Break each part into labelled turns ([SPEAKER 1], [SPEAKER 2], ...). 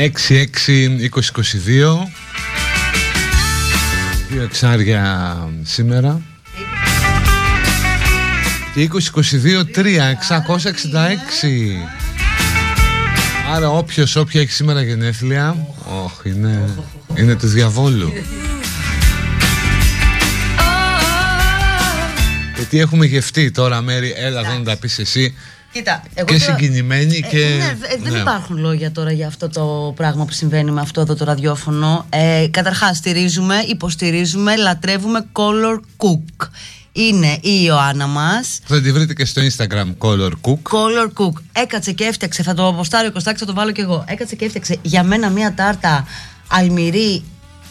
[SPEAKER 1] 6-6-20-22 Δύο. Εξάρια σήμερα. Και 20-22-3 666 Άρα όποιος όποια έχει σήμερα γενέθλια Όχι είναι, είναι του διαβόλου. Και τι έχουμε γευτεί τώρα Μέρη Έλα εδώ να τα πεις εσύ
[SPEAKER 2] Κοίτα,
[SPEAKER 1] εγώ και τώρα... συγκινημένη ε, και...
[SPEAKER 2] ναι, δεν ναι. υπάρχουν λόγια τώρα για αυτό το πράγμα που συμβαίνει με αυτό εδώ το ραδιόφωνο. Ε, καταρχάς στηρίζουμε, υποστηρίζουμε, λατρεύουμε Color Cook. Είναι η Ιωάννα μας
[SPEAKER 1] Θα τη βρείτε και στο Instagram Color Cook
[SPEAKER 2] Color Cook Έκατσε και έφτιαξε, θα το αποστάρει ο Κωστάκης, θα το βάλω κι εγώ Έκατσε και έφτιαξε για μένα μια τάρτα αλμυρή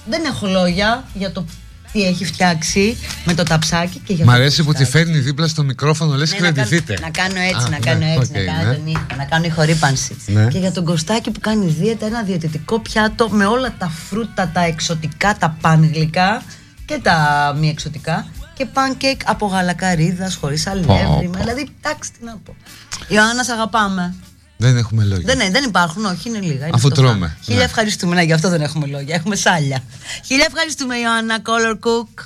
[SPEAKER 2] Δεν έχω λόγια για το τι έχει φτιάξει με το ταψάκι και για
[SPEAKER 1] Μ' αρέσει που τη φέρνει δίπλα στο μικρόφωνο, λες ναι, και να, τη δείτε.
[SPEAKER 2] Να κάνω έτσι, να κάνω έτσι, να κάνω ναι. τον ήχο, να κάνω ηχορύπανση. Ναι. Και για τον Κωστάκη που κάνει δίαιτα, ένα διαιτητικό πιάτο με όλα τα φρούτα, τα εξωτικά, τα πανγλυκά και τα μη εξωτικά. Και pancake από γαλακαρίδας, χωρίς αλεύρι. Δηλαδή, εντάξει τι να πω. Ιωάννα, αγαπάμε.
[SPEAKER 1] Δεν έχουμε λόγια.
[SPEAKER 2] Δεν, δεν υπάρχουν, όχι, είναι λίγα. Είναι
[SPEAKER 1] Αφού τρώμε.
[SPEAKER 2] Χίλια ναι. ευχαριστούμε, ναι, γι' αυτό δεν έχουμε λόγια. Έχουμε σάλια. Χίλια ευχαριστούμε, Ιωάννα Color Cook.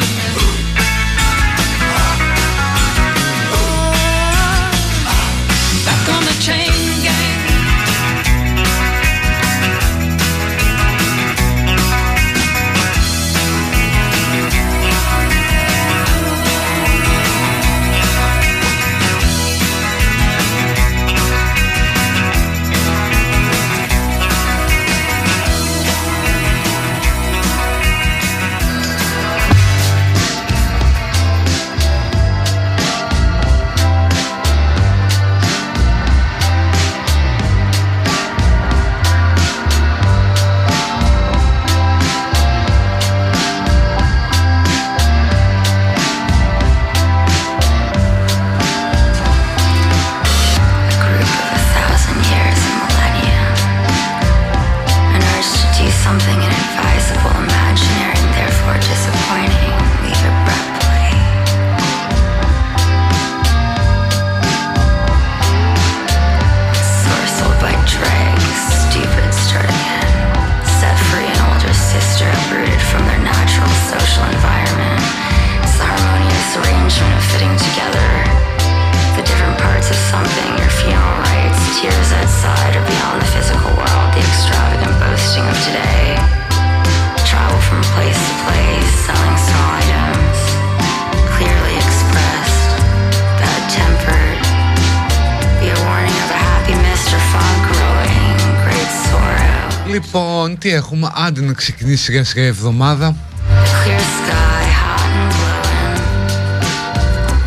[SPEAKER 1] έχουμε, άντε να ξεκινήσει σιγά σιγά η εβδομάδα.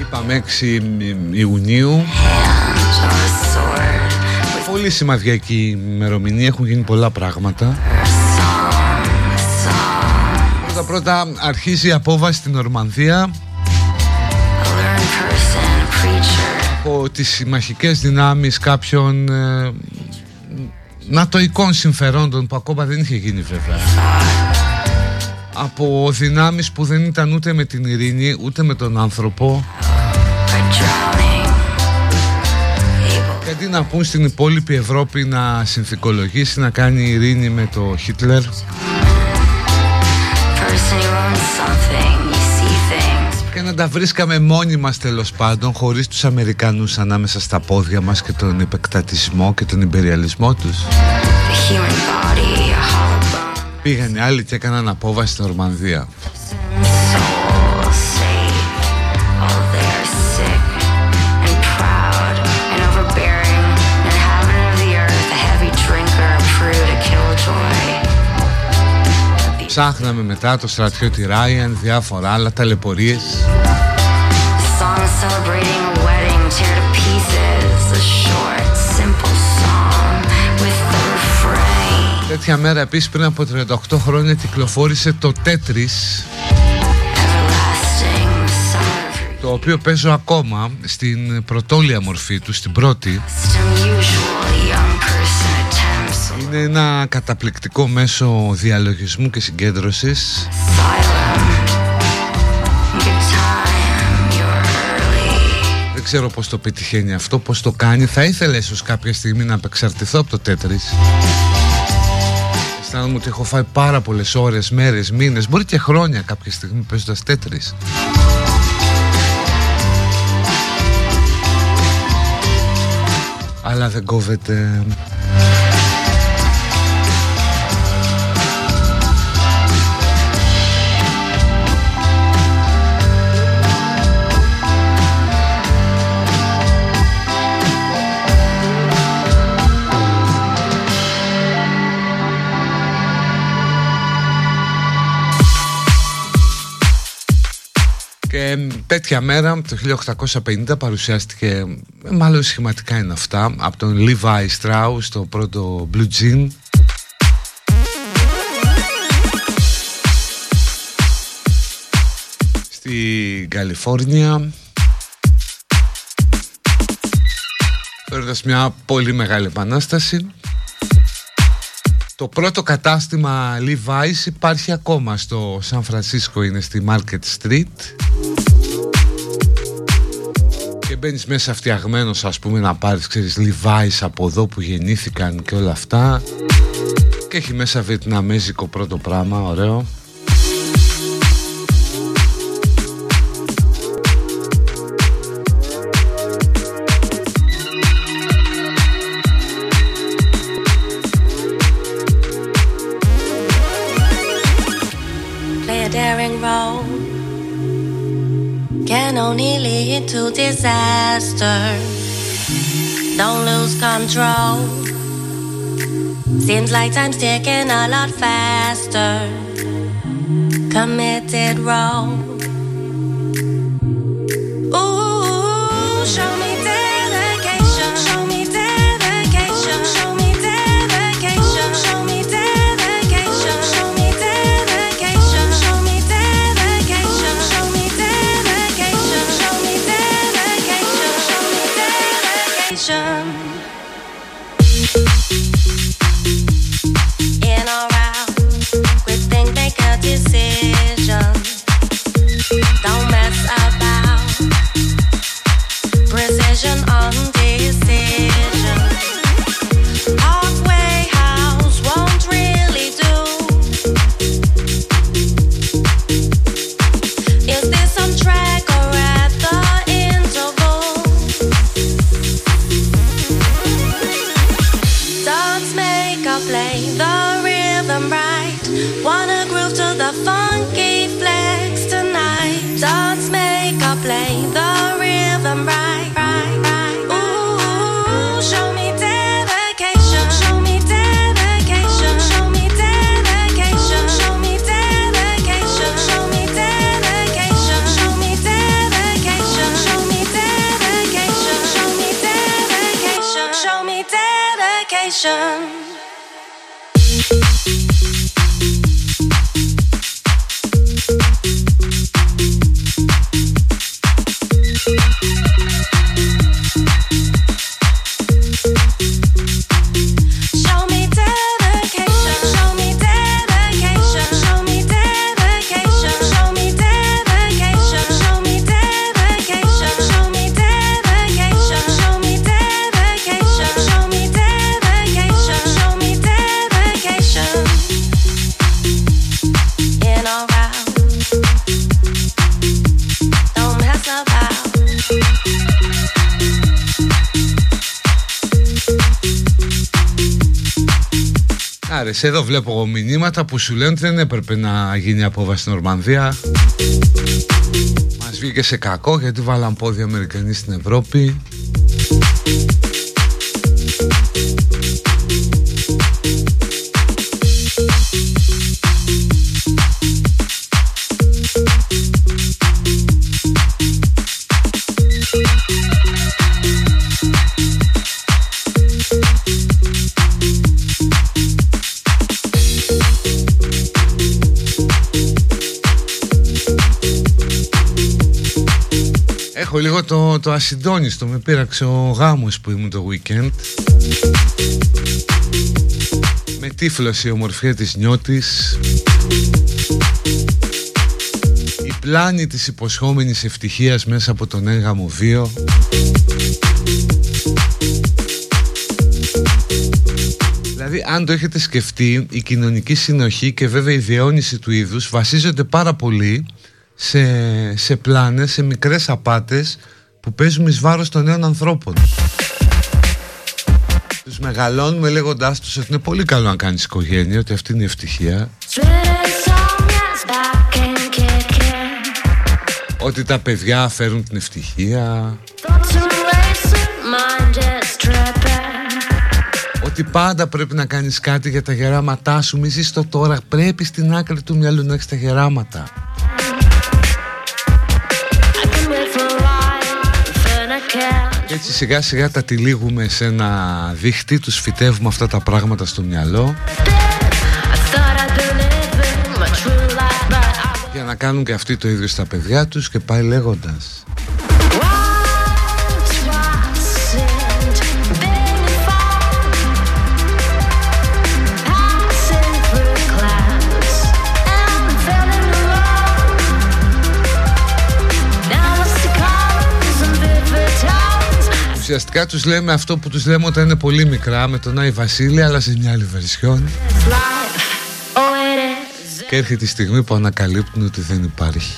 [SPEAKER 1] Είπαμε 6 Ιουνίου. Πολύ σημαδιακή ημερομηνία, έχουν γίνει πολλά πράγματα. Πρώτα πρώτα αρχίζει η απόβαση στην Ορμανδία από τις συμμαχικές δυνάμεις κάποιων ε, νατοικών συμφερόντων που ακόμα δεν είχε γίνει βέβαια. Από δυνάμεις που δεν ήταν ούτε με την ειρήνη ούτε με τον άνθρωπο. Και αντί να πούν στην υπόλοιπη Ευρώπη να συνθηκολογήσει να κάνει ειρήνη με το Χίτλερ και να τα βρίσκαμε μόνοι μας τέλος πάντων χωρίς τους Αμερικανούς ανάμεσα στα πόδια μας και τον επεκτατισμό και τον υπεριαλισμό τους. Πήγανε άλλοι και έκαναν απόβαση στην Ορμανδία Ψάχναμε μετά το στρατιώτη Ράιαν, διάφορα άλλα ταλαιπωρίες. Τέτοια μέρα επίσης πριν από 38 χρόνια κυκλοφόρησε το Τέτρις το οποίο παίζω ακόμα στην πρωτόλια μορφή του, στην πρώτη είναι ένα καταπληκτικό μέσο διαλογισμού και συγκέντρωσης. Δεν ξέρω πώς το πετυχαίνει αυτό, πώς το κάνει. Θα ήθελα ίσως κάποια στιγμή να απεξαρτηθώ από το τέτρις Αισθάνομαι ότι έχω φάει πάρα πολλές ώρες, μέρες, μήνες Μπορεί και χρόνια κάποια στιγμή παίζοντας τέτρις Αλλά δεν κόβεται τέτοια μέρα το 1850 παρουσιάστηκε ε, μάλλον σχηματικά είναι αυτά από τον Levi Strauss το πρώτο Blue Jean. Στη Καλιφόρνια. Φέροντας μια πολύ μεγάλη επανάσταση. Το πρώτο κατάστημα Levi's υπάρχει ακόμα στο Σαν Φρανσίσκο είναι στη Market Street. και μπαίνεις μέσα φτιαγμένος ας πούμε να πάρεις ξέρεις Levi's από εδώ που γεννήθηκαν και όλα αυτά. Και έχει μέσα βιετναμέζικο πρώτο πράγμα ωραίο
[SPEAKER 3] only lead to disaster. Don't lose control. Seems like time's ticking a lot faster. Committed wrong.
[SPEAKER 1] Εδώ βλέπω εγώ μηνύματα που σου λένε ότι δεν έπρεπε να γίνει απόβαση στην Ορμανδία. Μας βγήκε σε κακό γιατί βάλαν πόδι Αμερικανοί στην Ευρώπη. Το, το ασυντόνιστο Με πείραξε ο γάμος που ήμουν το weekend. Με τύφλωση η ομορφιά της νιώτης. Η πλάνη της υποσχόμενης ευτυχίας μέσα από τον έγγαμο βίο. Δηλαδή αν το έχετε σκεφτεί η κοινωνική συνοχή και βέβαια η διαιώνιση του είδους βασίζονται πάρα πολύ σε, σε πλάνες, σε μικρές απάτες που παίζουν εις βάρος των νέων ανθρώπων. Τους μεγαλώνουμε λέγοντάς τους ότι είναι πολύ καλό να κάνεις οικογένεια, ότι αυτή είναι η ευτυχία. Ότι τα παιδιά φέρουν την ευτυχία. Ότι πάντα πρέπει να κάνεις κάτι για τα γεράματά σου Μη ζεις το τώρα Πρέπει στην άκρη του μυαλού να έχεις τα γεράματα Έτσι σιγά σιγά τα τυλίγουμε σε ένα δίχτυ Τους φυτεύουμε αυτά τα πράγματα στο μυαλό. Για να κάνουν και αυτοί το ίδιο στα παιδιά τους Και πάει λέγοντας ουσιαστικά τους λέμε αυτό που τους λέμε όταν είναι πολύ μικρά με τον Άι Βασίλη αλλά σε μια άλλη βερσιόν. Και έρχεται η στιγμή που ανακαλύπτουν ότι δεν υπάρχει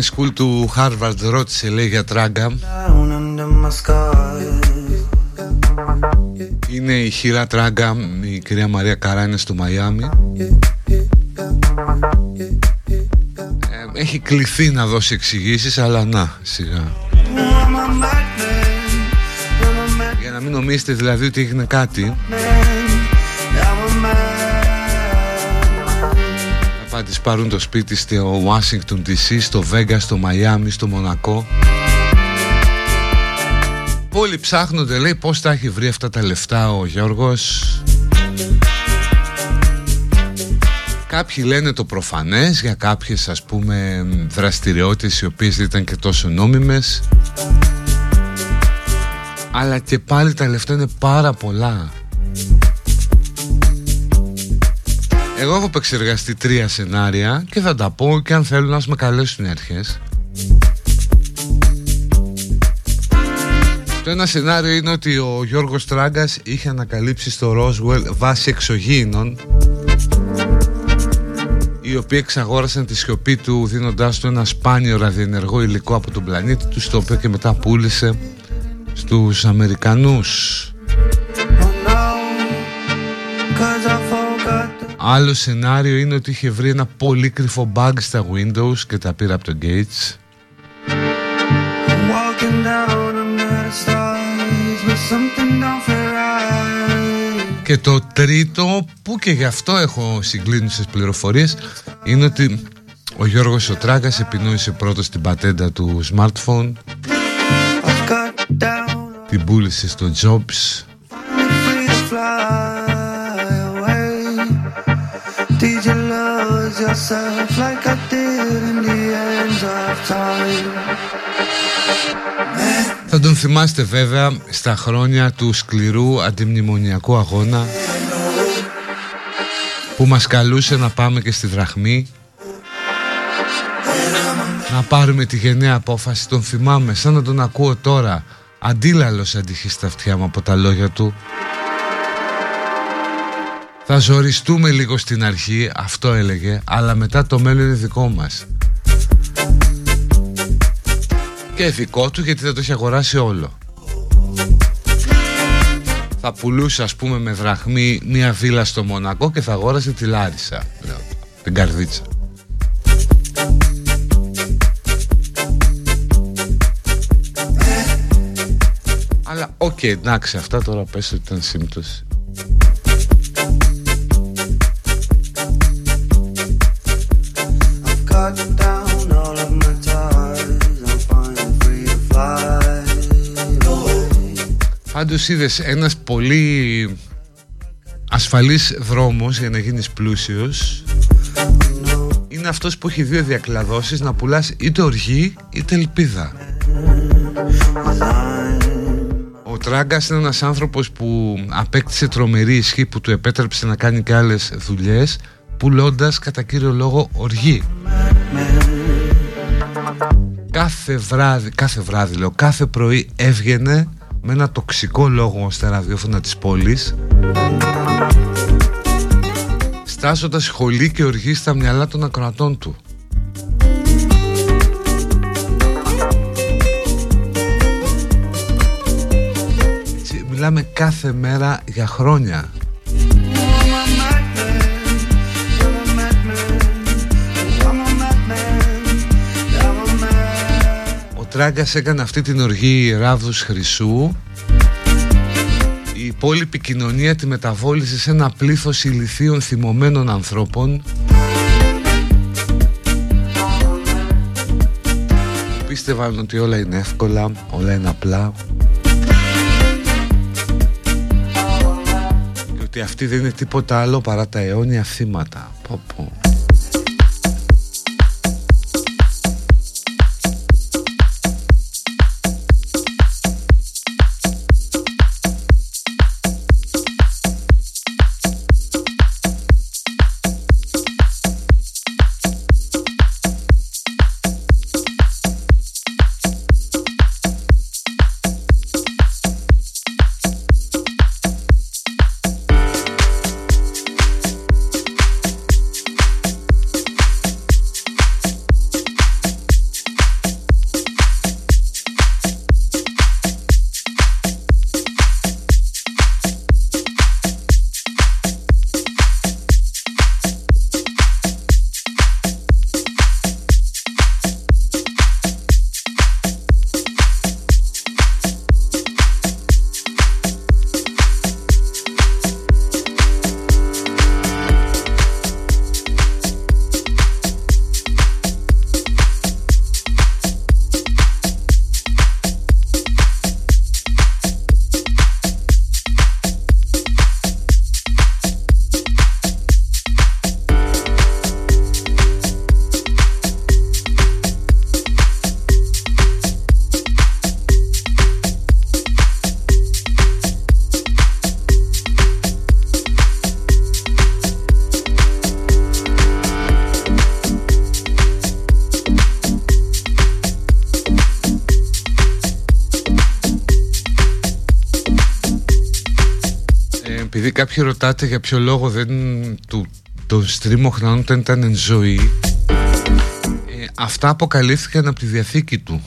[SPEAKER 1] business school του Harvard ρώτησε λέει για τράγκα. Είναι η χειρά τράγκα Η κυρία Μαρία Καρά είναι στο Μαϊάμι. Ε, Έχει κληθεί να δώσει εξηγήσεις Αλλά να σιγά. Για να μην νομίζετε δηλαδή ότι έγινε κάτι θα της πάρουν το σπίτι στο Washington DC, στο Vegas, στο Miami, στο Μονακό. Όλοι ψάχνονται λέει πως τα έχει βρει αυτά τα λεφτά ο Γιώργος. Κάποιοι λένε το προφανές για κάποιες ας πούμε δραστηριότητες οι οποίες δεν ήταν και τόσο νόμιμες. Αλλά και πάλι τα λεφτά είναι πάρα πολλά Εγώ έχω επεξεργαστεί τρία σενάρια και θα τα πω και αν θέλουν να με καλέσουν οι αρχές. Το ένα σενάριο είναι ότι ο Γιώργος Τράγκας είχε ανακαλύψει στο Roswell βάση εξωγήινων οι οποίοι εξαγόρασαν τη σιωπή του δίνοντάς του ένα σπάνιο ραδιενεργό υλικό από τον πλανήτη του στο οποίο και μετά πούλησε στους Αμερικανούς. Άλλο σενάριο είναι ότι είχε βρει ένα πολύ κρυφό bug στα Windows και τα πήρα από το Gates. Και το τρίτο που και γι' αυτό έχω συγκλίνουσες πληροφορίες είναι ότι ο Γιώργος Σωτράκας επινόησε πρώτος την πατέντα του smartphone την πούλησε στο Jobs Did you lose yourself like I did in the end of time? Θα τον θυμάστε βέβαια στα χρόνια του σκληρού αντιμνημονιακού αγώνα που μας καλούσε να πάμε και στη Δραχμή να πάρουμε τη γενναία απόφαση τον θυμάμαι σαν να τον ακούω τώρα αντίλαλος αντυχεί στα αυτιά μου από τα λόγια του θα ζοριστούμε λίγο στην αρχή, αυτό έλεγε, αλλά μετά το μέλλον είναι δικό μας. Και δικό του γιατί δεν το έχει αγοράσει όλο. Θα πουλούσε ας πούμε με δραχμή μια βίλα στο Μονακό και θα αγόρασε τη Λάρισα, την καρδίτσα. Αλλά OK, okay, εντάξει, αυτά τώρα πες ότι ήταν σύμπτωση. Πάντως είδες ένας πολύ ασφαλής δρόμος για να γίνεις πλούσιος. Είναι αυτός που έχει δύο διακλαδώσεις να πουλάς είτε οργή είτε ελπίδα. Ο Τράγκας είναι ένας άνθρωπος που απέκτησε τρομερή ισχύ που του επέτρεψε να κάνει και άλλες δουλειές πουλώντας κατά κύριο λόγο οργή. Κάθε βράδυ, κάθε βράδυ λέω, κάθε πρωί έβγαινε με ένα τοξικό λόγο στα ραδιόφωνα της πόλης στάζοντας σχολή και οργή στα μυαλά των ακροατών του. Μιλάμε κάθε μέρα για χρόνια Τράγκας έκανε αυτή την οργή ράβδους χρυσού η υπόλοιπη κοινωνία τη μεταβόλησε σε ένα πλήθος ηλιθίων θυμωμένων ανθρώπων πίστευαν ότι όλα είναι εύκολα, όλα είναι απλά και ότι ότι αυτή δεν είναι τίποτα άλλο παρά τα αιώνια θύματα. Πω, πω. Κάποιοι ρωτάτε για ποιο λόγο δεν του, το stream οχνών ήταν εν ζωή ε, Αυτά αποκαλύφθηκαν από τη διαθήκη του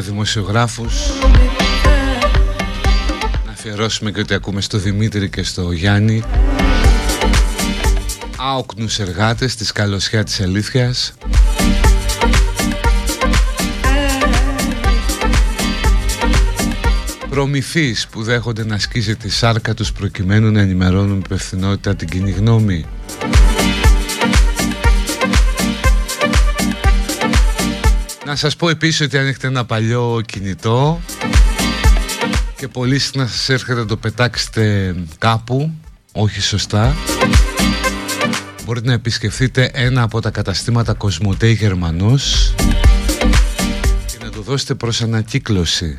[SPEAKER 1] δημοσιογράφους Να αφιερώσουμε και ότι ακούμε στο Δημήτρη και στο Γιάννη. Άοκνους εργάτες της καλωσιά της αλήθειας. Προμηθείς που δέχονται να σκίζει τη σάρκα τους προκειμένου να ενημερώνουν υπευθυνότητα την κοινή γνώμη Να σας πω επίσης ότι αν έχετε ένα παλιό κινητό και πολύ να σας έρχεται να το πετάξετε κάπου, όχι σωστά, μπορείτε να επισκεφτείτε ένα από τα καταστήματα Κοσμοτέ Γερμανός και να το δώσετε προς ανακύκλωση.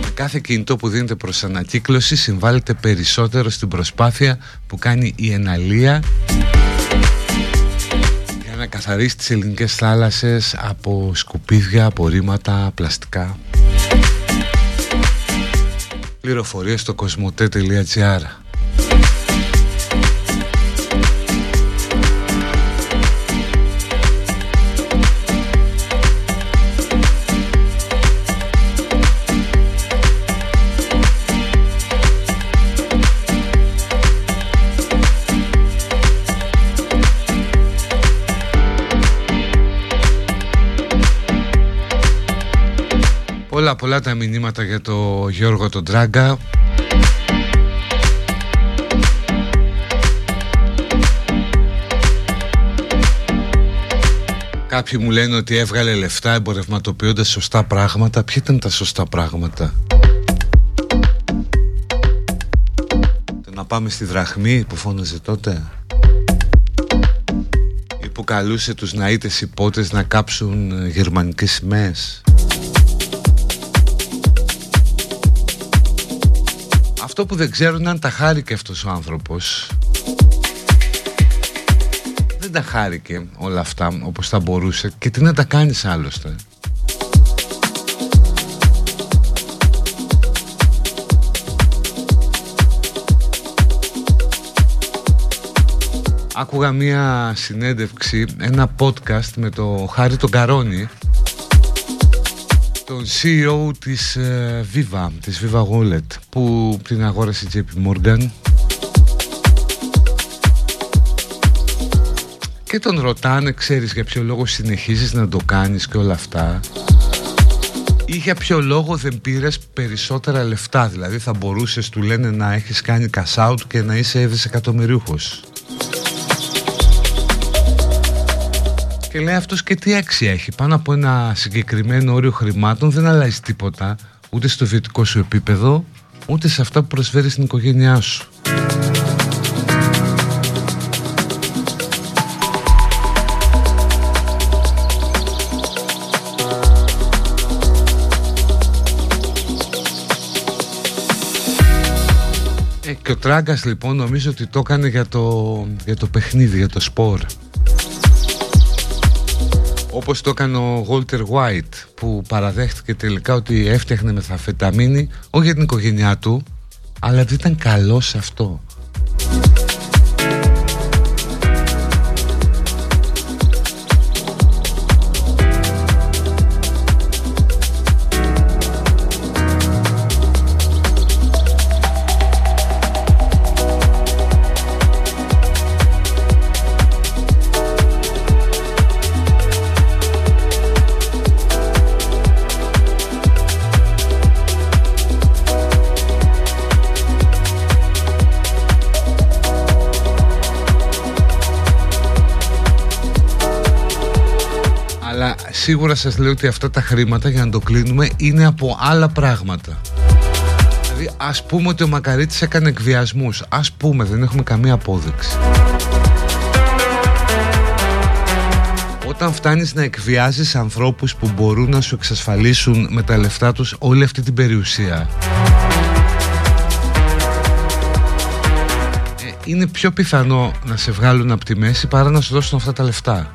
[SPEAKER 1] Με κάθε κινητό που δίνετε προς ανακύκλωση συμβάλλετε περισσότερο στην προσπάθεια που κάνει η εναλία να καθαρίσει τις ελληνικές θάλασσες από σκουπίδια, απορρίμματα, πλαστικά. Πληροφορίες στο κοσμοτέ.gr Πολλά πολλά τα μηνύματα για το Γιώργο τον Τράγκα. Κάποιοι μου λένε ότι έβγαλε λεφτά εμπορευματοποιώντας σωστά πράγματα. Ποια ήταν τα σωστά πράγματα; Το να πάμε στη δραχμή που φώναζε τότε. Ή που καλούσε τους ναΐτες υπότες να κάψουν γερμανικές σημαίες αυτό που δεν ξέρουν αν τα χάρηκε αυτός ο άνθρωπος. Δεν τα χάρηκε όλα αυτά όπως θα μπορούσε και τι να τα κάνεις άλλωστε. Άκουγα μία συνέντευξη, ένα podcast με το Χάρη τον Καρόνι τον CEO της uh, Viva, της Viva Wallet που την αγόρασε η JP Morgan. Και τον ρωτάνε ξέρεις για ποιο λόγο συνεχίζεις να το κάνεις και όλα αυτά. Ή για ποιο λόγο δεν πήρες περισσότερα λεφτά δηλαδή θα μπορούσες του λένε να έχεις κάνει cash out και να είσαι δισεκατομμυρίουχος Και λέει αυτός και τι αξία έχει Πάνω από ένα συγκεκριμένο όριο χρημάτων δεν αλλάζει τίποτα Ούτε στο βιωτικό σου επίπεδο Ούτε σε αυτά που προσφέρεις στην οικογένειά σου ε, Και ο Τράγκας λοιπόν νομίζω ότι το έκανε για το, για το παιχνίδι, για το σπορ όπως το έκανε ο Walter White που παραδέχτηκε τελικά ότι έφτιαχνε μεθαφεταμίνη όχι για την οικογένειά του αλλά δεν ήταν καλό σε αυτό σίγουρα σας λέω ότι αυτά τα χρήματα για να το κλείνουμε είναι από άλλα πράγματα. Δηλαδή ας πούμε ότι ο Μακαρίτης έκανε εκβιασμούς. Ας πούμε, δεν έχουμε καμία απόδειξη. Όταν φτάνεις να εκβιάζεις ανθρώπους που μπορούν να σου εξασφαλίσουν με τα λεφτά τους όλη αυτή την περιουσία ε, είναι πιο πιθανό να σε βγάλουν από τη μέση παρά να σου δώσουν αυτά τα λεφτά.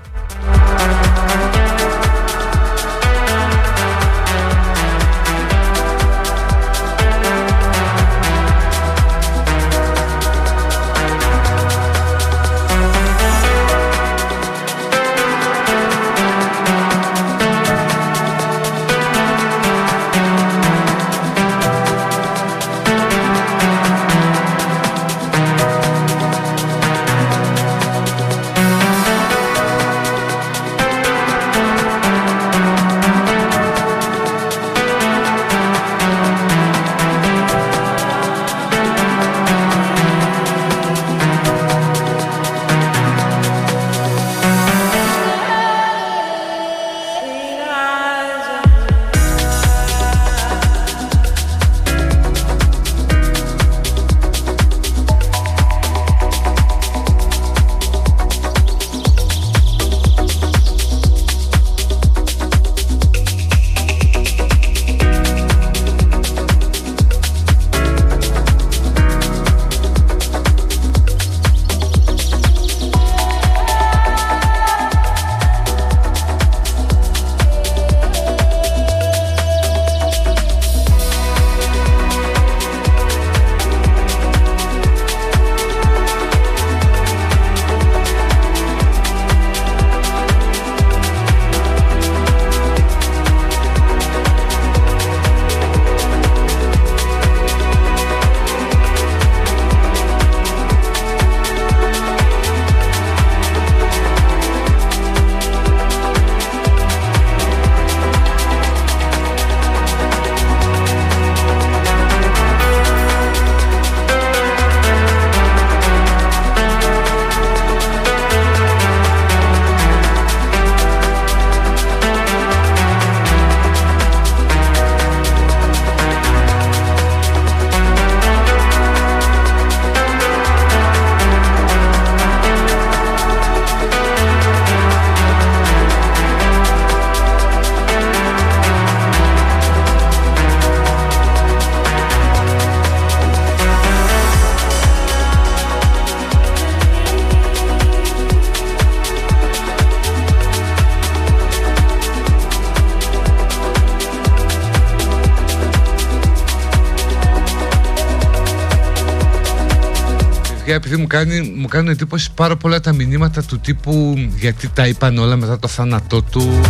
[SPEAKER 1] Επειδή μου, κάνει, μου κάνουν εντύπωση πάρα πολλά τα μηνύματα του τύπου γιατί τα είπαν όλα μετά το θάνατό του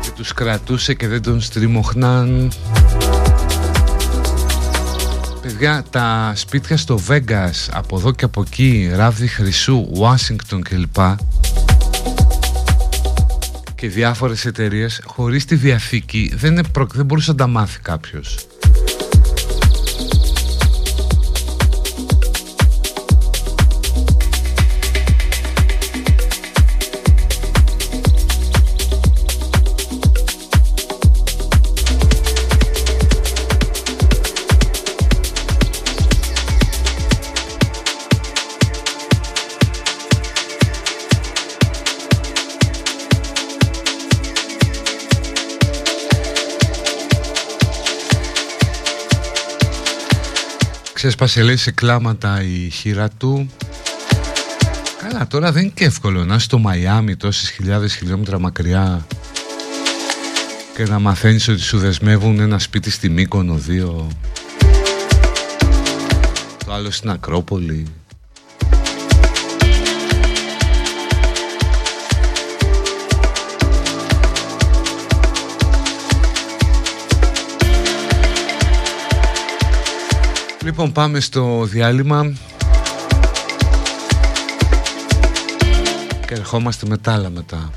[SPEAKER 1] και τους κρατούσε και δεν τον στριμωχνάν Παιδιά, τα σπίτια στο Vegas, από εδώ και από εκεί, Ράβδη Χρυσού, Ουάσιγκτον κλπ. Και διάφορες εταιρείες χωρίς τη διαθήκη δεν, δεν μπορούσε να τα μάθει κάποιος Ξέσπασε λέει σε κλάματα η χείρα του. Καλά τώρα δεν είναι και εύκολο να είσαι στο Μαϊάμι τόσες χιλιάδες χιλιόμετρα μακριά και να μαθαίνεις ότι σου δεσμεύουν ένα σπίτι στη Μύκονο δύο το άλλο στην Ακρόπολη Λοιπόν πάμε στο διάλειμμα και ερχόμαστε μετά άλλα μετά.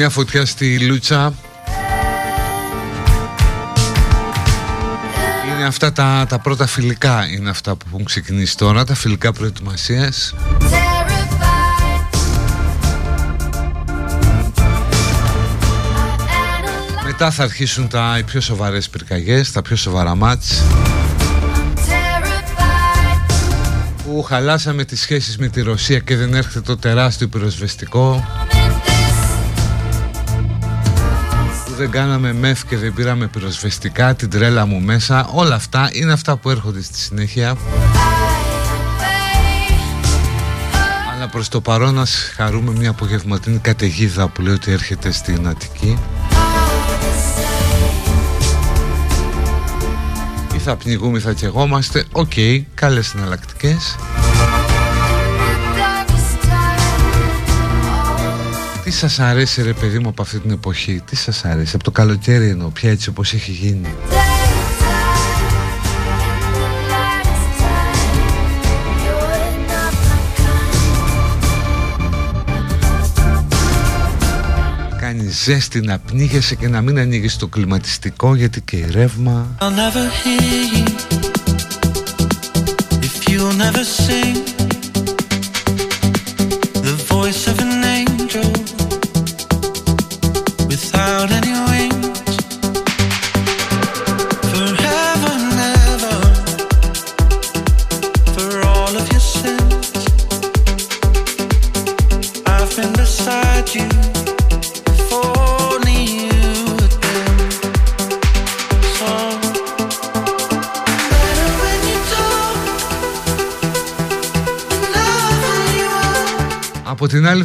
[SPEAKER 1] Μια φωτιά στη Λούτσα. Είναι αυτά τα, τα πρώτα φιλικά Είναι αυτά που έχουν ξεκινήσει τώρα Τα φιλικά προετοιμασίες. Μετά θα αρχίσουν τα οι πιο σοβαρές πυρκαγιές Τα πιο σοβαρά μάτς Που χαλάσαμε τις σχέσεις με τη Ρωσία Και δεν έρχεται το τεράστιο πυροσβεστικό δεν κάναμε ΜΕΘ και δεν πήραμε πυροσβεστικά την τρέλα μου μέσα. Όλα αυτά είναι αυτά που έρχονται στη συνέχεια. Αλλά προς το παρόν να χαρούμε μια απογευματινή καταιγίδα που λέει ότι έρχεται στην Αττική. Ή θα πνιγούμε ή θα καιγόμαστε. OK, okay, καλές εναλλακτικές Τι σας αρέσει ρε παιδί μου από αυτή την εποχή; Τι σας αρέσει; Από το καλοκαίρι εννοώ Πια έτσι όπως έχει γίνει; Κάνει ζέστη να πνίγεσαι και να μην ανοίγεις το κλιματιστικό γιατί και ρεύμα The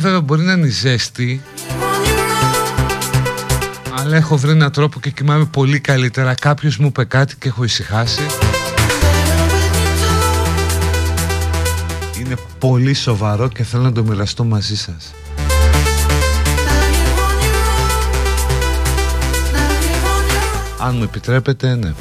[SPEAKER 1] βέβαια μπορεί να είναι ζέστη αλλά έχω βρει έναν τρόπο και κοιμάμαι πολύ καλύτερα. Κάποιος μου είπε κάτι και έχω ησυχάσει. Είναι πολύ σοβαρό και θέλω να το μοιραστώ μαζί σας. Αν μου επιτρέπετε, ναι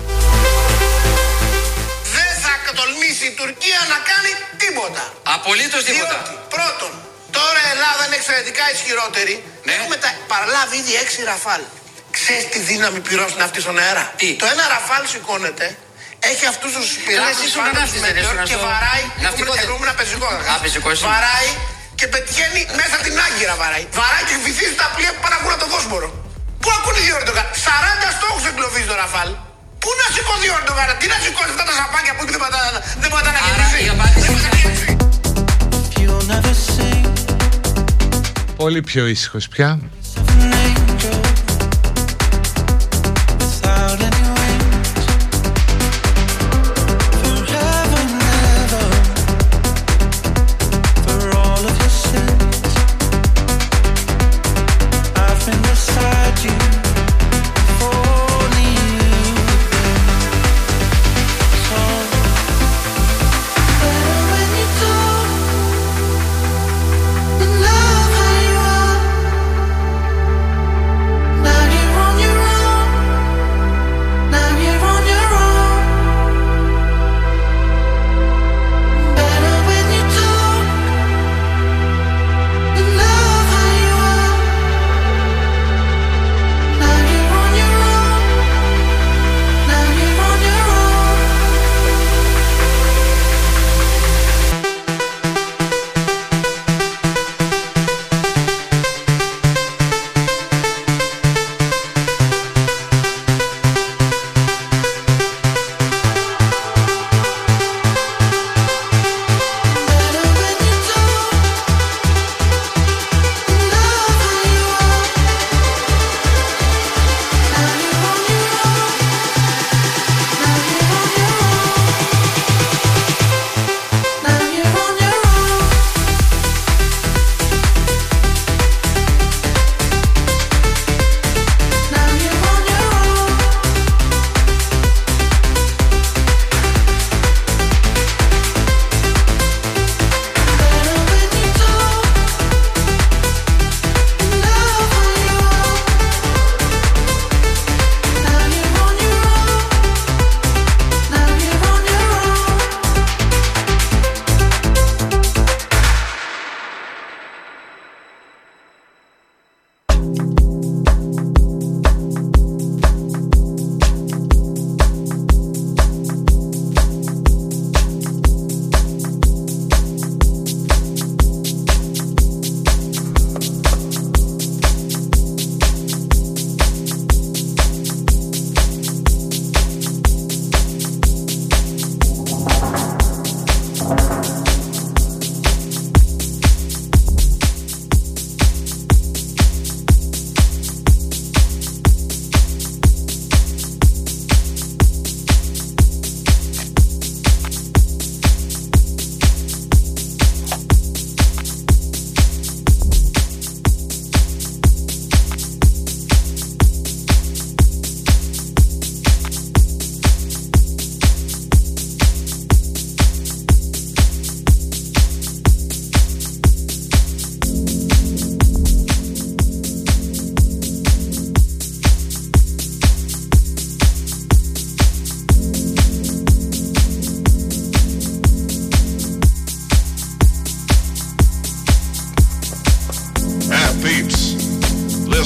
[SPEAKER 4] ισχυρότερη ναι. Έχουμε τα παραλάβει ήδη έξι ραφάλ Ξέρεις τι δύναμη πυρός είναι αυτής στον αέρα;
[SPEAKER 5] Τι;
[SPEAKER 4] Το ένα ραφάλ σηκώνεται, έχει αυτούς τους πειράδε πάνω τους και βαράει. Εγώ ήμουν πεζικό. Βαράει και πετυχαίνει μέσα την άγκυρα βαράει. Βαράει και βυθίζει τα πλοία που πάνε να τον Βόσπορο. Πού ακούνε οι Ορντογάν. 40 στόχους εγκλωβίζει το ραφάλ. Πού να σηκώσει ο Ορντογάν, τι να σηκώσει αυτά τα σαπάκια που δεν μπορεί να κερδίσει;
[SPEAKER 1] Πολύ πιο ήσυχος πια.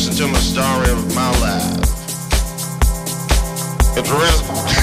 [SPEAKER 5] Listen to my story of my life. It's real.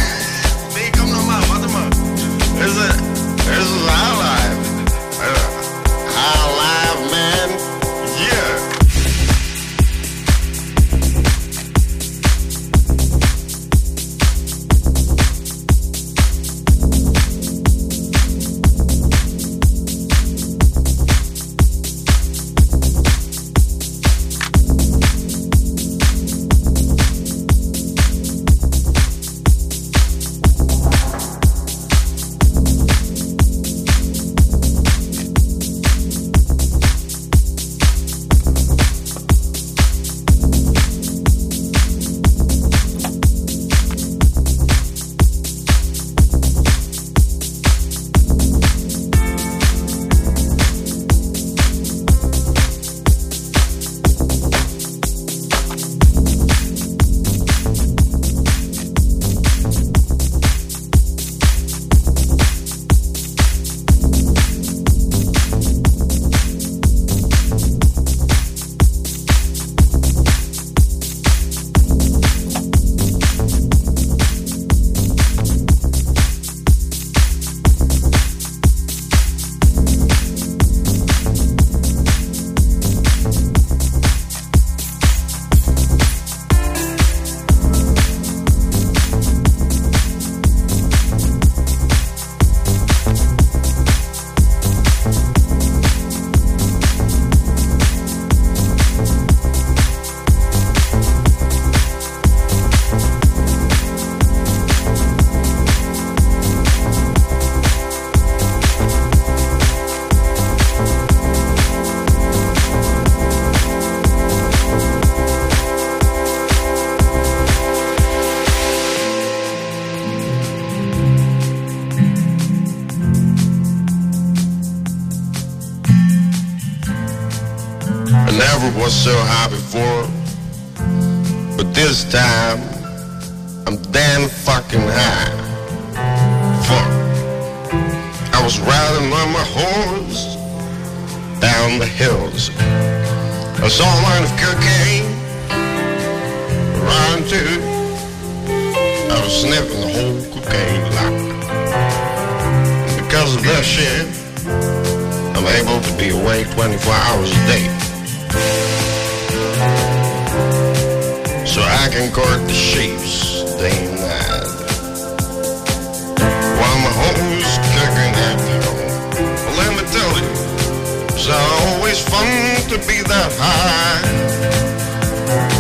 [SPEAKER 5] fun to be that high.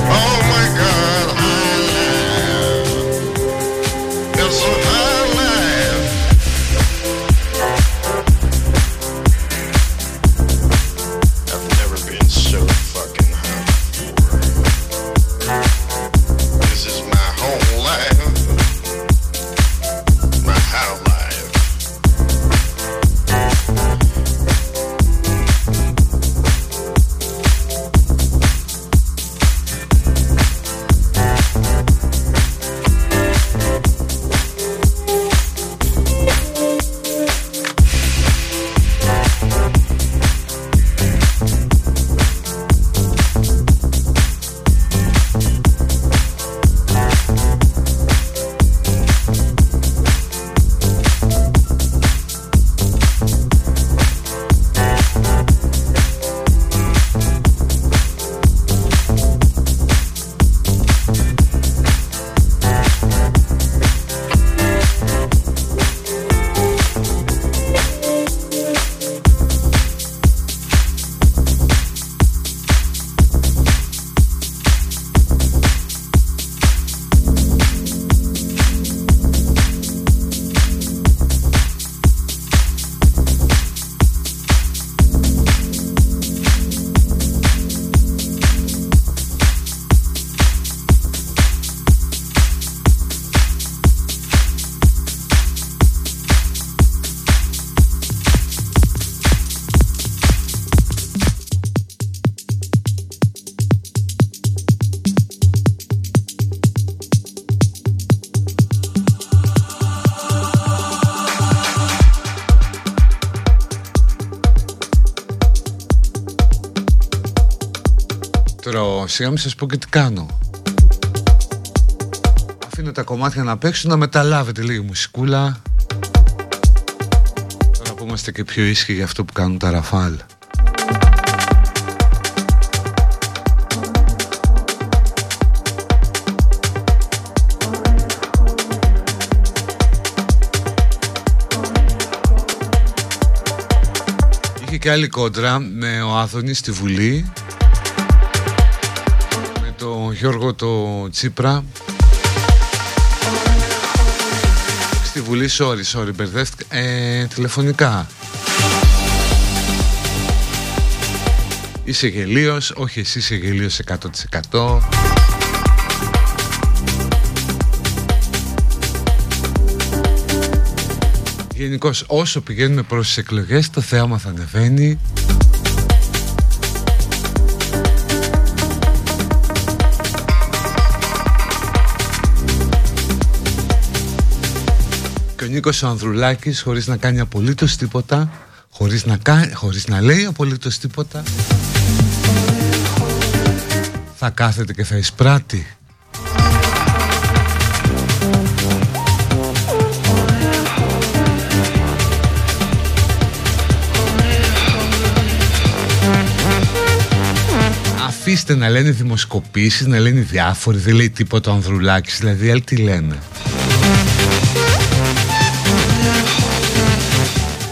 [SPEAKER 5] Oh,
[SPEAKER 1] σιγά μην σας πω και τι κάνω. Αφήνω τα κομμάτια να παίξουν να μεταλάβετε λίγη μουσικούλα. Τώρα που είμαστε και πιο ήσυχοι για αυτό που κάνουν τα Ραφάλ. Είχε και άλλη κόντρα με ο Άδωνης στη Βουλή. με τον Γιώργο το Τσίπρα. Στη Βουλή, sorry, sorry, μπερδεύτηκα. Ε, τηλεφωνικά. Είσαι γελίος, όχι εσύ είσαι γελίος 100% Γενικώς όσο πηγαίνουμε προς τις εκλογές το θέαμα θα ανεβαίνει Νίκος ο Ανδρουλάκης χωρίς να κάνει απολύτως τίποτα χωρίς να, κάνει, χωρίς να λέει απολύτως τίποτα θα κάθεται και θα εισπράττει Αφήστε να λένε δημοσκοπήσεις, να λένε διάφοροι, δεν λέει τίποτα ο Ανδρουλάκης, δηλαδή άλλοι τι λένε.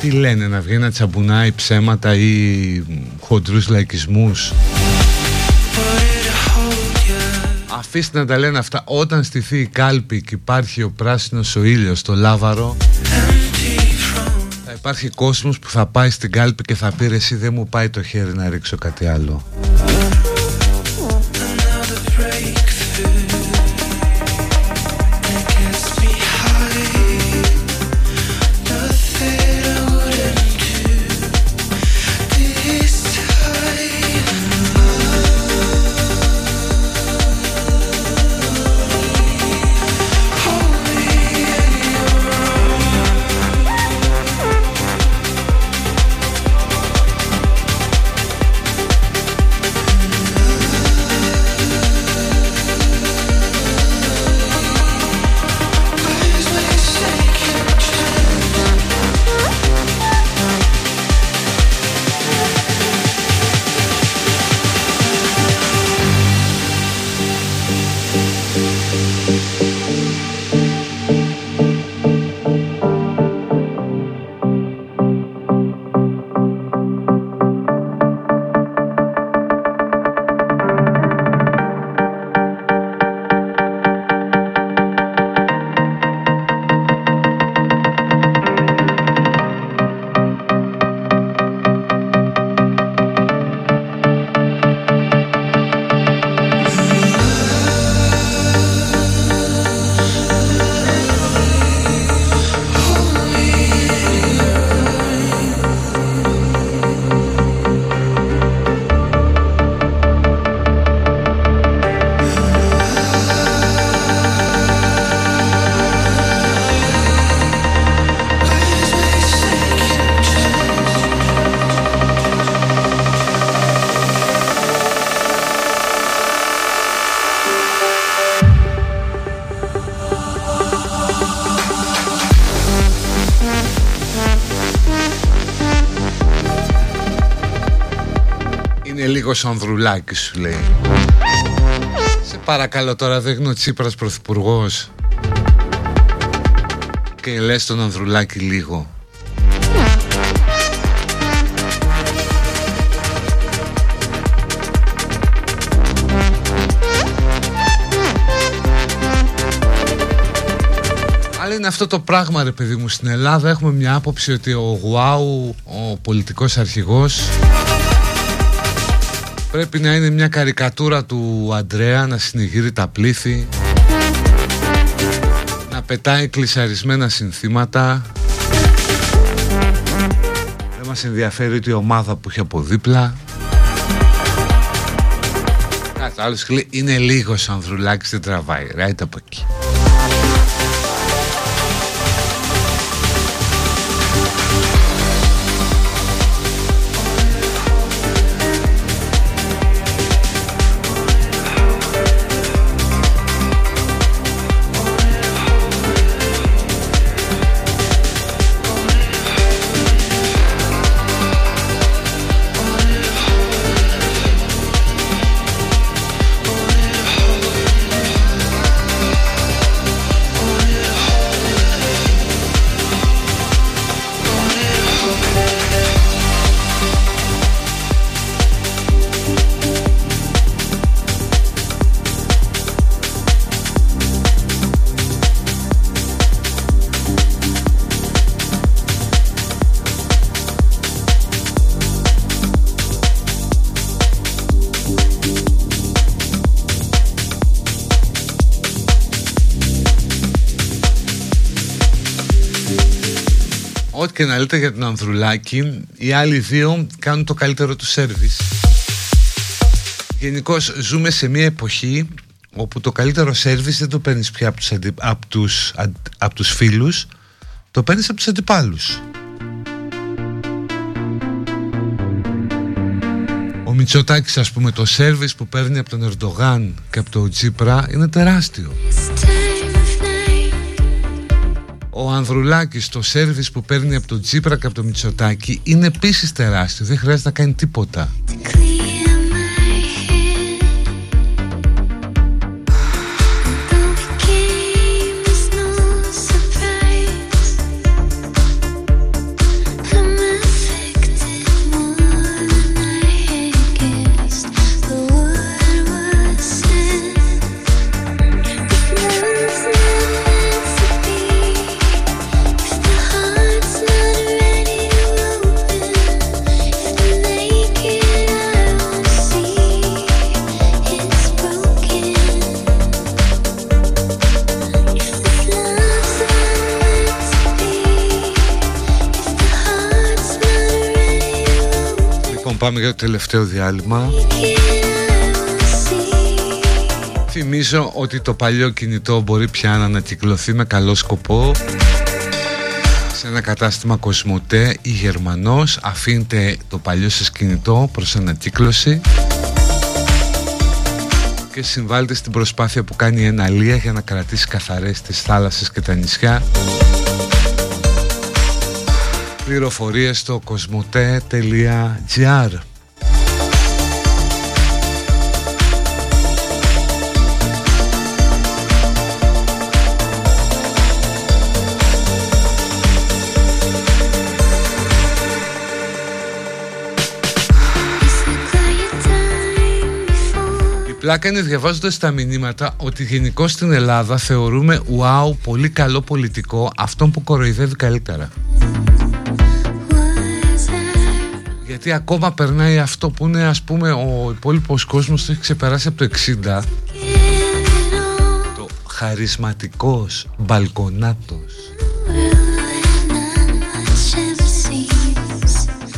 [SPEAKER 1] Τι λένε, να βγαίνει να τσαμπουνάει ψέματα ή χοντρούς λαϊκισμούς. Αφήστε να τα λένε αυτά όταν στηθεί η κάλπη και υπάρχει ο πράσινος ο ήλιος στο λάβαρο θα υπάρχει κόσμος που θα πάει στην κάλπη και θα πει εσύ δεν μου πάει το χέρι να ρίξω κάτι άλλο. Νίκος Ανδρουλάκης σου λέει. Σε παρακαλώ τώρα δεν ο Τσίπρας πρωθυπουργός. Και λες τον Ανδρουλάκη λίγο. Αλλά είναι αυτό το πράγμα ρε παιδί μου Στην Ελλάδα. Έχουμε μια άποψη ότι ο Γουάου Ο πολιτικός αρχηγός Πρέπει να είναι μια καρικατούρα του Αντρέα να συνεχίζει τα πλήθη Να πετάει κλεισαρισμένα συνθήματα. Δεν μας ενδιαφέρει ούτε η ομάδα που έχει από δίπλα. Κάτι άλλος λέει είναι λίγος ανδρουλάκης δεν τραβάει Right από εκεί και να λέτε για τον Ανδρουλάκη, οι άλλοι δύο κάνουν το καλύτερο του σέρβις. Γενικώ ζούμε σε μια εποχή όπου το καλύτερο σέρβις δεν το παίρνεις πια από τους, αντι... από τους, από τους φίλους, το παίρνεις από τους αντιπάλους. Ο Μητσοτάκης ας πούμε το σέρβις που παίρνει από τον Ερντογάν και από τον Τσίπρα είναι τεράστιο. Ο Ανδρουλάκης το σέρβις που παίρνει από τον Τσίπρα και από τον Μητσοτάκη είναι επίσης τεράστιο, δεν χρειάζεται να κάνει τίποτα. Πάμε για το τελευταίο διάλειμμα. Θυμίζω ότι το παλιό κινητό μπορεί πια να ανακυκλωθεί με καλό σκοπό. Σε ένα κατάστημα Κοσμοτέ ή Γερμανός αφήνετε το παλιό σας κινητό προς ανακύκλωση και συμβάλλετε στην προσπάθεια που κάνει η Εναλία για να κρατήσει καθαρές τις θάλασσες και τα νησιά Πληροφορίες στο κοσμοτέ.gr Η πλάκα είναι διαβάζοντας τα μηνύματα ότι γενικώ στην Ελλάδα θεωρούμε wow, πολύ καλό πολιτικό αυτόν που κοροϊδεύει καλύτερα. Γιατί ακόμα περνάει αυτό που είναι ας πούμε ο υπόλοιπος κόσμος το έχει ξεπεράσει από το 60 Το χαρισματικός μπαλκονάτος.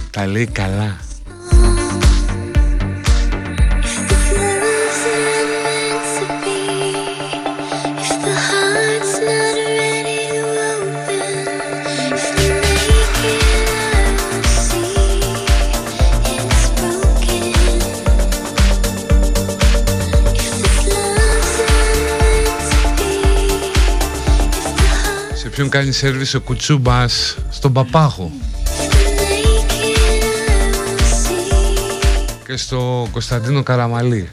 [SPEAKER 1] Τα λέει καλά ποιον κάνει σερβις ο Κουτσούμπας στον Παπάχο και στο Κωνσταντίνο Καραμαλή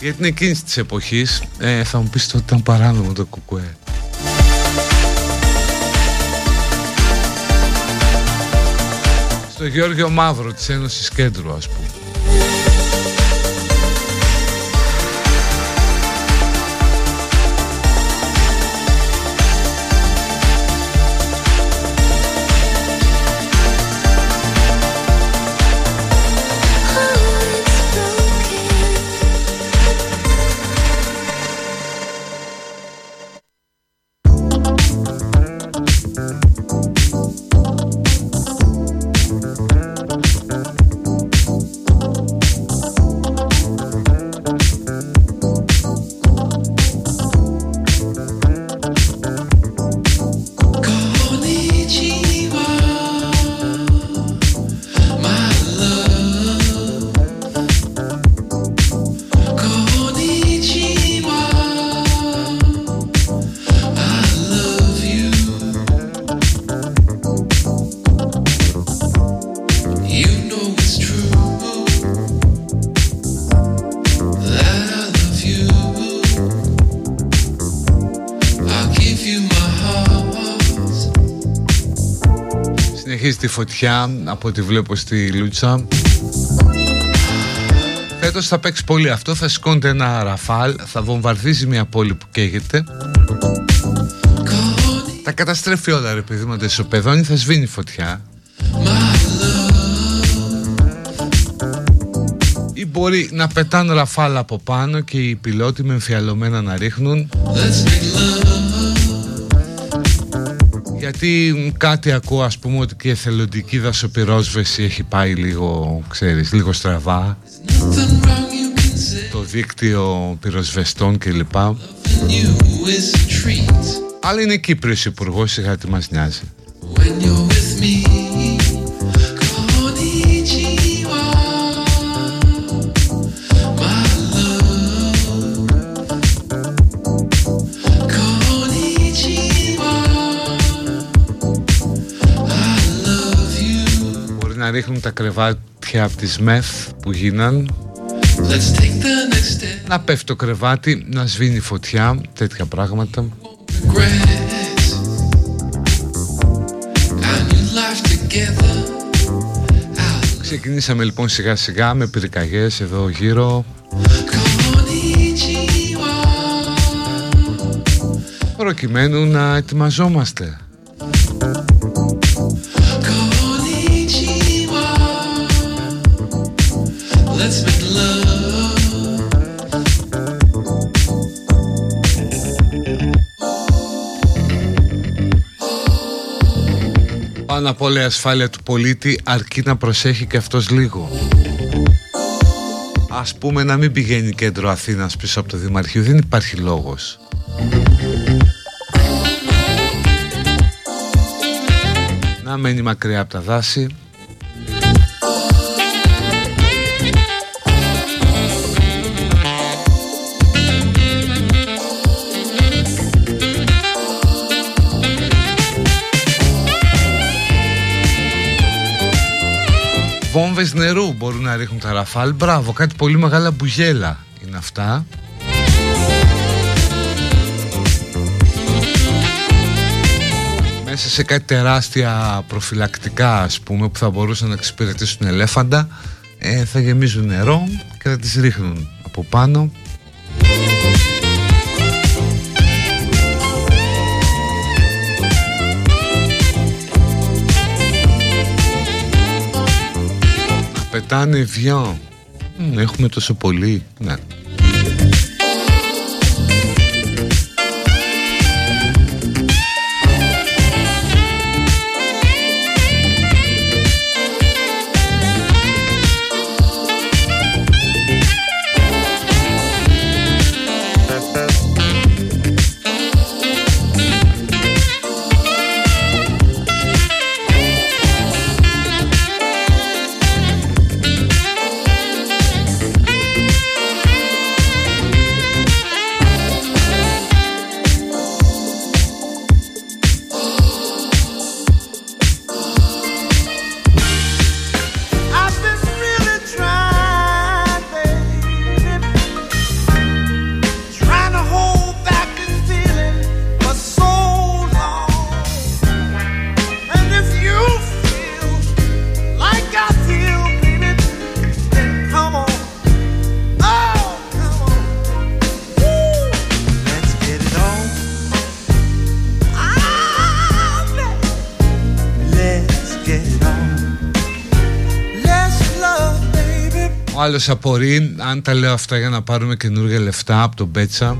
[SPEAKER 1] Γιατί είναι εκείνης της εποχής, ε, θα μου πεις ότι ήταν παράνομο το κουκουέ. Στο Γιώργιο Μαύρο της Ένωσης Κέντρου, ας πούμε. Φωτιά από ό,τι βλέπω στη Λούτσα. Φέτος θα παίξει πολύ αυτό Θα σηκώνεται ένα ραφάλ Θα βομβαρδίζει μια πόλη που καίγεται. Τα καταστρέφει όλα ρε παιδί μου Τα θα σβήνει φωτιά. Ή μπορεί να πετάνε ραφάλα από πάνω και οι πιλότοι με εμφιαλωμένα να ρίχνουν γιατί κάτι ακούω ας πούμε ότι και η εθελοντική δασοπυρόσβεση έχει πάει λίγο, ξέρεις, λίγο στραβά. Το δίκτυο πυροσβεστών κλπ. Αλλά είναι Κύπριος υπουργός, σιγά τι μας νοιάζει ρίχνουν τα κρεβάτια από τις μεθ που γίναν. Να πέφτει το κρεβάτι, να σβήνει φωτιά, τέτοια πράγματα. Ξεκινήσαμε λοιπόν σιγά σιγά με πυρκαγιές εδώ γύρω. Προκειμένου να ετοιμαζόμαστε Πάνω απ' όλα η ασφάλεια του πολίτη αρκεί να προσέχει και αυτός λίγο. Ας πούμε να μην πηγαίνει κέντρο Αθήνας πίσω από το Δημαρχείο, δεν υπάρχει λόγος. Να μένει μακριά από τα δάση βόμβες νερού μπορούν να ρίχνουν τα ραφάλ. Μπράβο, κάτι πολύ μεγάλα μπουγέλα είναι αυτά. Μέσα σε κάτι τεράστια προφυλακτικά ας πούμε που θα μπορούσαν να εξυπηρετήσουν ελέφαντα ε, θα γεμίζουν νερό και θα τις ρίχνουν από πάνω πετάνε βιό. Έχουμε τόσο πολύ. Ναι. Άλλο απορεί αν τα λέω αυτά για να πάρουμε καινούργια λεφτά από τον Μπέτσα.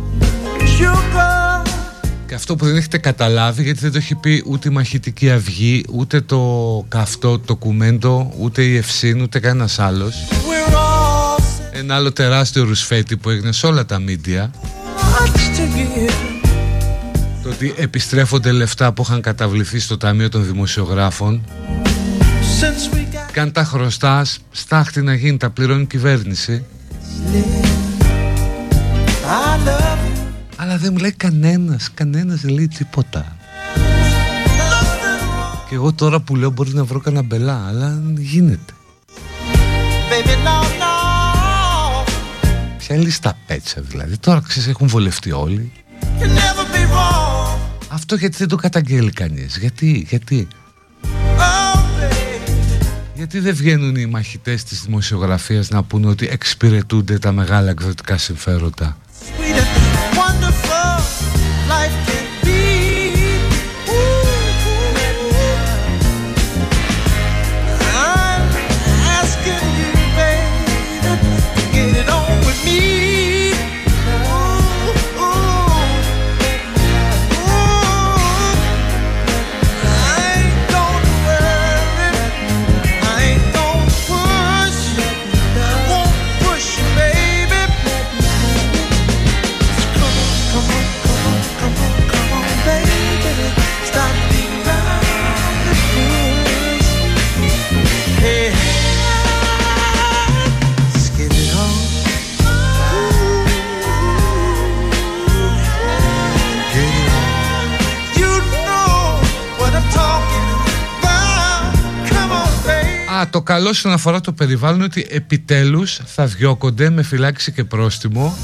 [SPEAKER 1] Και αυτό που δεν έχετε καταλάβει γιατί δεν το έχει πει ούτε η Μαχητική Αυγή, ούτε το καυτό, το κουμέντο, ούτε η Ευσύν, ούτε κανένας άλλος. Ένα άλλο τεράστιο ρουσφέτη που έγινε σε όλα τα μίντια. Το ότι επιστρέφονται λεφτά που είχαν καταβληθεί στο Ταμείο των Δημοσιογράφων και αν τα χρωστάς στάχτη να γίνει τα πληρώνει η κυβέρνηση. Αλλά δεν μου λέει κανένας κανένας δεν λέει τίποτα. Και εγώ τώρα που λέω μπορεί να βρω κανένα μπελά αλλά γίνεται. Ποια λίστα πέτσα δηλαδή. Τώρα ξέρεις έχουν βολευτεί όλοι. Αυτό γιατί δεν το καταγγέλει κανείς. Γιατί, γιατί γιατί δεν βγαίνουν οι μαχητές της δημοσιογραφίας να πούνε ότι εξυπηρετούνται τα μεγάλα εκδοτικά συμφέροντα;
[SPEAKER 6] Καλό όσον αφορά το περιβάλλον είναι ότι επιτέλους θα διώκονται με φυλάξη και πρόστιμο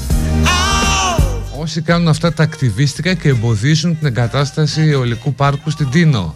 [SPEAKER 6] όσοι κάνουν αυτά τα ακτιβίστικα και εμποδίζουν την εγκατάσταση ολικού πάρκου στην Τίνο.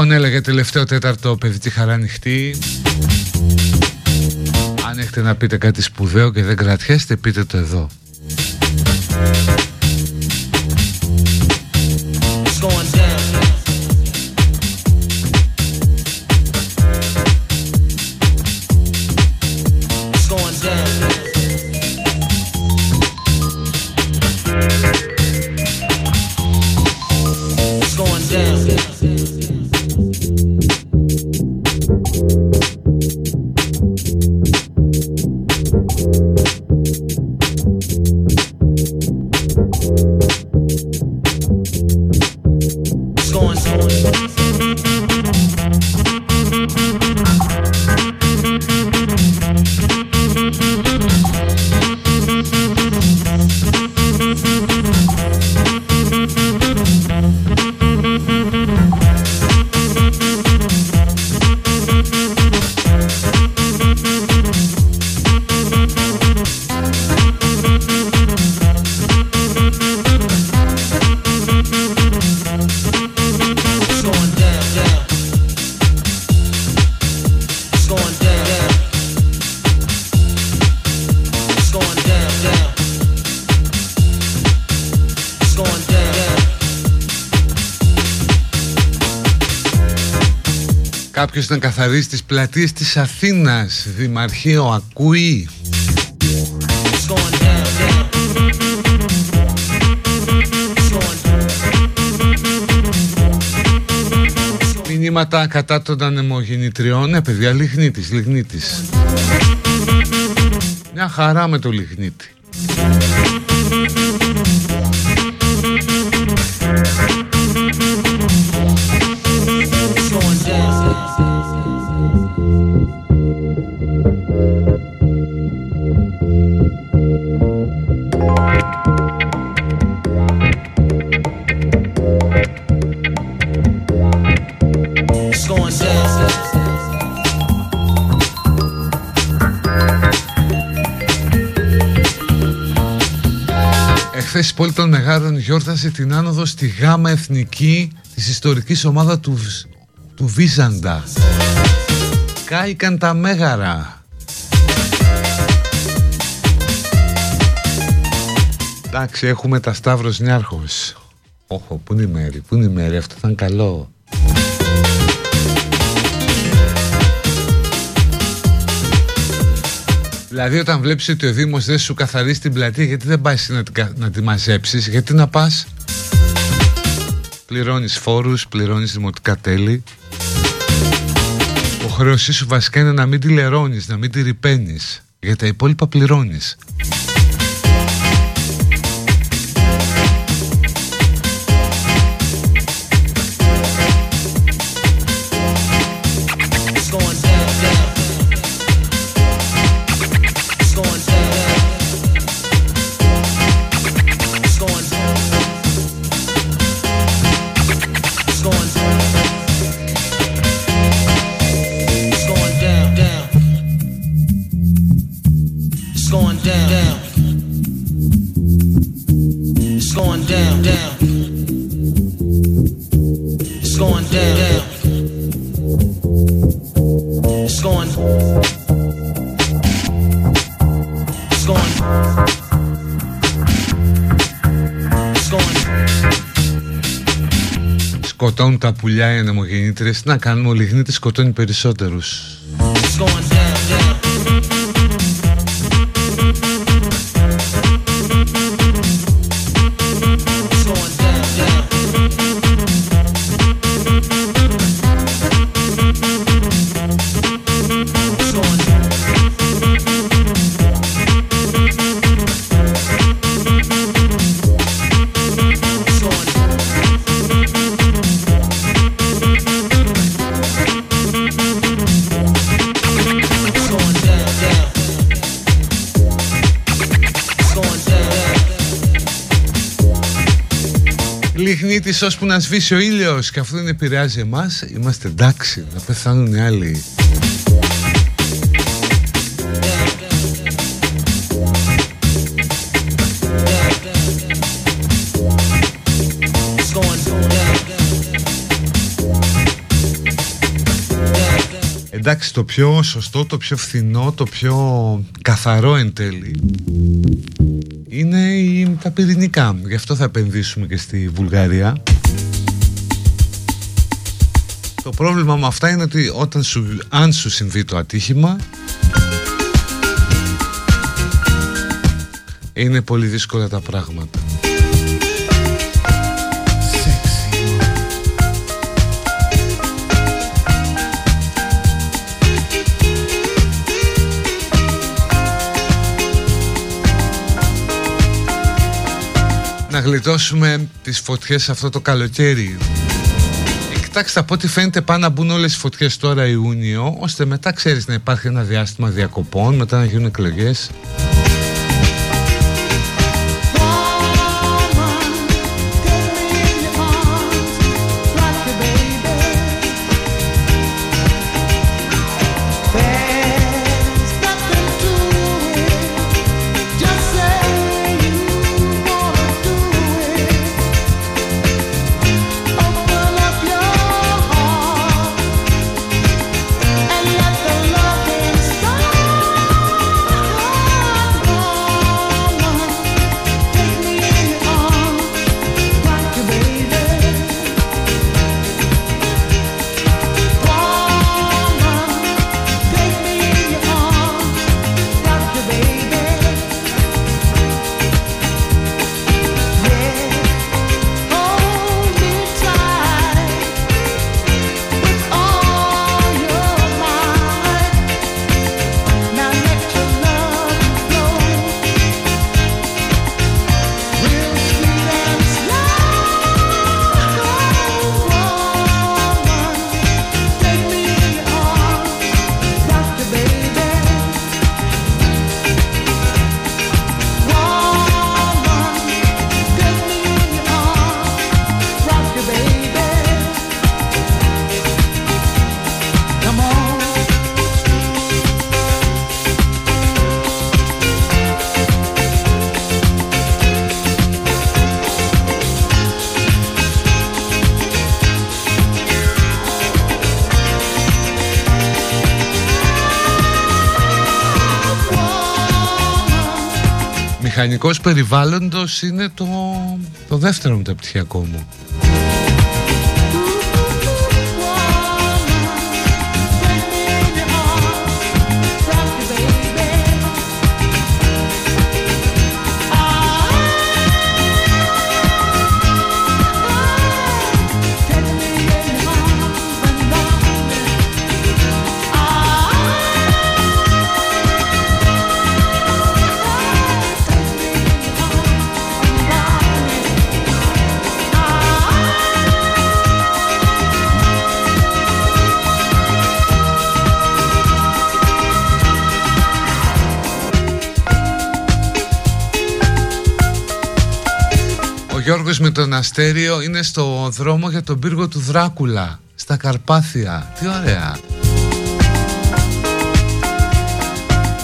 [SPEAKER 1] Λοιπόν, έλεγε τελευταίο τέταρτο παιδί τη χαρά ανοιχτή. Αν έχετε να πείτε κάτι σπουδαίο και δεν κρατιέστε, πείτε το εδώ. Να καθαρίσει τις πλατείες της Αθήνας. Δημαρχείο ακούει Μηνύματα κατά των ανεμογεννητριών. Ναι παιδιά λιγνίτης, λιγνίτης. Μια χαρά με το λιγνίτη γιόρτασε την άνοδο στη γάμα εθνική της ιστορικής ομάδας του, του Βίζαντα. Κάηκαν τα Μέγαρα. Εντάξει, έχουμε τα Σταύρος Νιάρχος. Όχο, πού είναι η μέρη, πού είναι η μέρη, αυτό θα είναι καλό. Δηλαδή όταν βλέπεις ότι ο Δήμος δεν σου καθαρίσει την πλατεία γιατί δεν πάει να, να τη μαζέψεις, γιατί να πας; Πληρώνεις φόρους, πληρώνεις δημοτικά τέλη. Ο χρέωσή σου βασικά είναι να μην τη λερώνεις, να μην τη ρηπαίνεις. Για τα υπόλοιπα πληρώνεις σκοτώνουν τα πουλιά οι ανεμογεννήτρες να κάνουμε ο λιγνίτης σκοτώνει περισσότερους Λιγνίτης ώσπου να σβήσει ο ήλιος και αφού δεν επηρεάζει εμάς είμαστε εντάξει να πεθάνουν οι άλλοι
[SPEAKER 6] εντάξει το πιο σωστό, το πιο φθηνό, το πιο καθαρό εν τέλει είναι η, τα πυρηνικά. Γι' αυτό θα επενδύσουμε και στη Βουλγαρία. Πρόβλημα με αυτά είναι ότι όταν σου, αν σου συμβεί το ατύχημα είναι πολύ δύσκολα τα πράγματα. να γλιτώσουμε τις φωτιές αυτό το καλοκαίρι. Ε, κοιτάξτε, από ό,τι φαίνεται πάνε να μπουν όλες οι φωτιές τώρα Ιούνιο, ώστε μετά ξέρεις να υπάρχει ένα διάστημα διακοπών, μετά να γίνουν εκλογές. Μηχανικός περιβάλλοντος είναι το, το δεύτερο μεταπτυχιακό μου. Με τον Αστέριο είναι στο δρόμο για τον πύργο του Δράκουλα Στα Καρπάθια. Τι ωραία.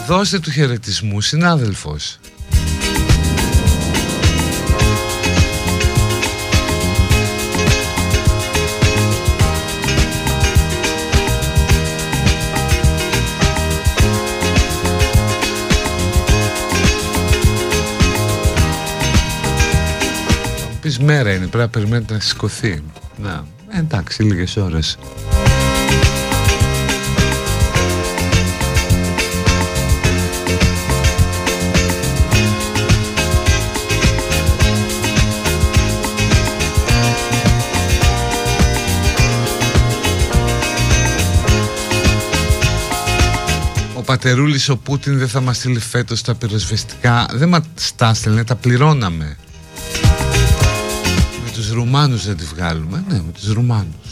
[SPEAKER 6] Δώστε του χαιρετισμού συνάδελφος πεις μέρα είναι, πρέπει να περιμένετε να σηκωθεί. Να, εντάξει, λίγες ώρες. Ο πατερούλης ο Πούτιν δεν θα μας στείλει φέτος τα πυροσβεστικά Δεν μας τα στέλνε, τα πληρώναμε τους Ρουμάνους δεν τη βγάλουμε. Ναι με τους Ρουμάνους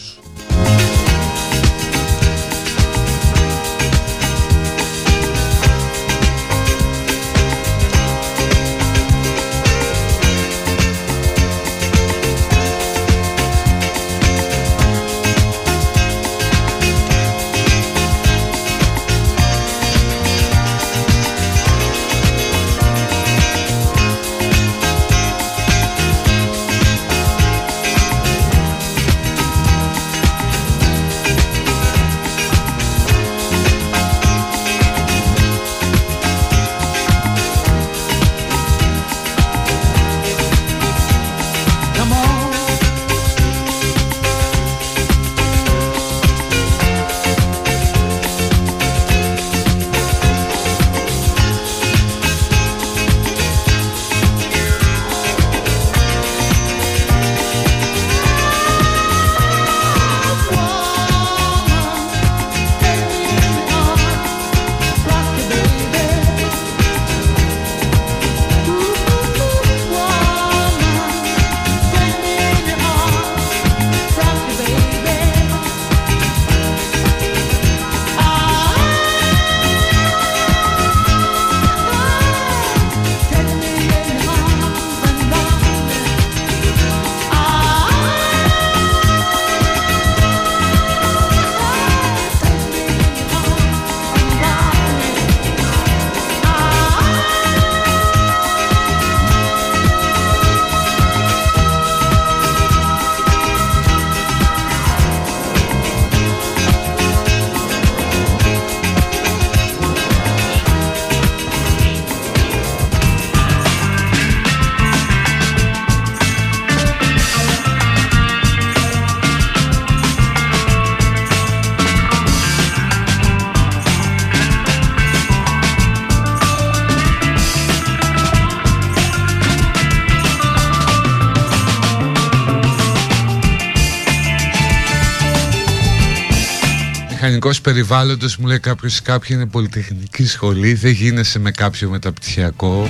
[SPEAKER 1] Μηχανικός περιβάλλοντος μου λέει κάποιος κάποια είναι πολυτεχνική σχολή Δεν γίνεσαι με κάποιο μεταπτυχιακό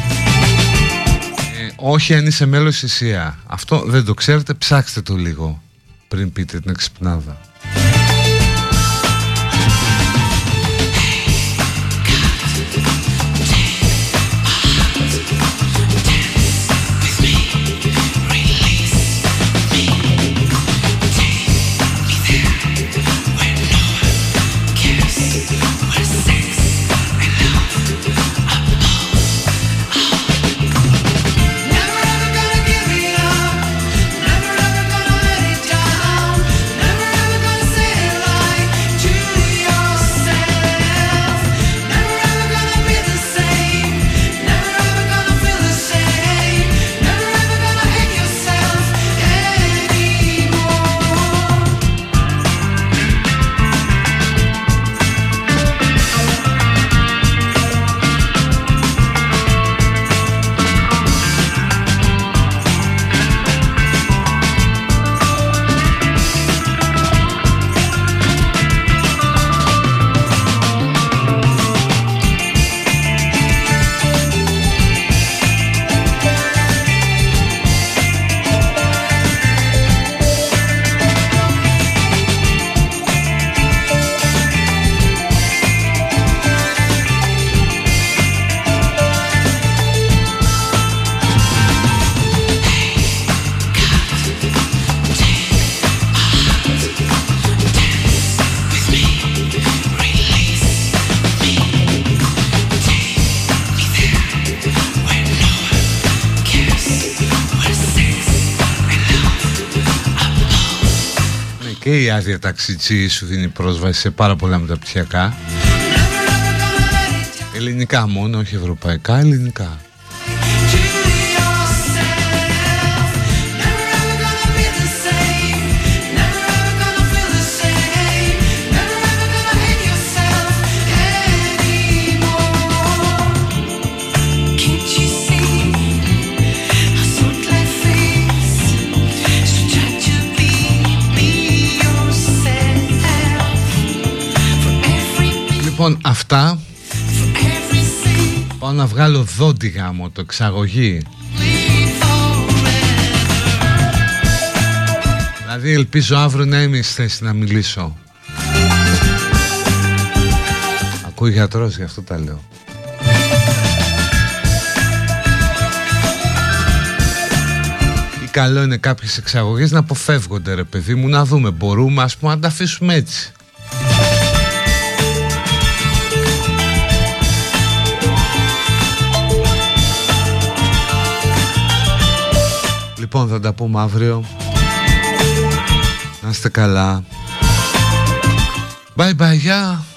[SPEAKER 1] ε, Όχι αν είσαι μέλος ΕΣΥΑ Αυτό δεν το ξέρετε ψάξτε το λίγο Πριν πείτε την εξυπνάδα η άδεια ταξιτσί σου δίνει πρόσβαση σε πάρα πολλά μεταπτυχιακά. Ελληνικά μόνο, όχι ευρωπαϊκά, ελληνικά Λοιπόν αυτά. Πάω να βγάλω δόντι γάμο το εξαγωγή. Δηλαδή ελπίζω αύριο να είμαι θέση να μιλήσω. Ακούει γιατρός γι' αυτό τα λέω. Ή καλό είναι κάποιες εξαγωγές να αποφεύγονται ρε παιδί μου να δούμε. Μπορούμε ας πούμε να τα αφήσουμε έτσι Λοιπόν θα τα πούμε αύριο Να είστε καλά Bye bye, yeah.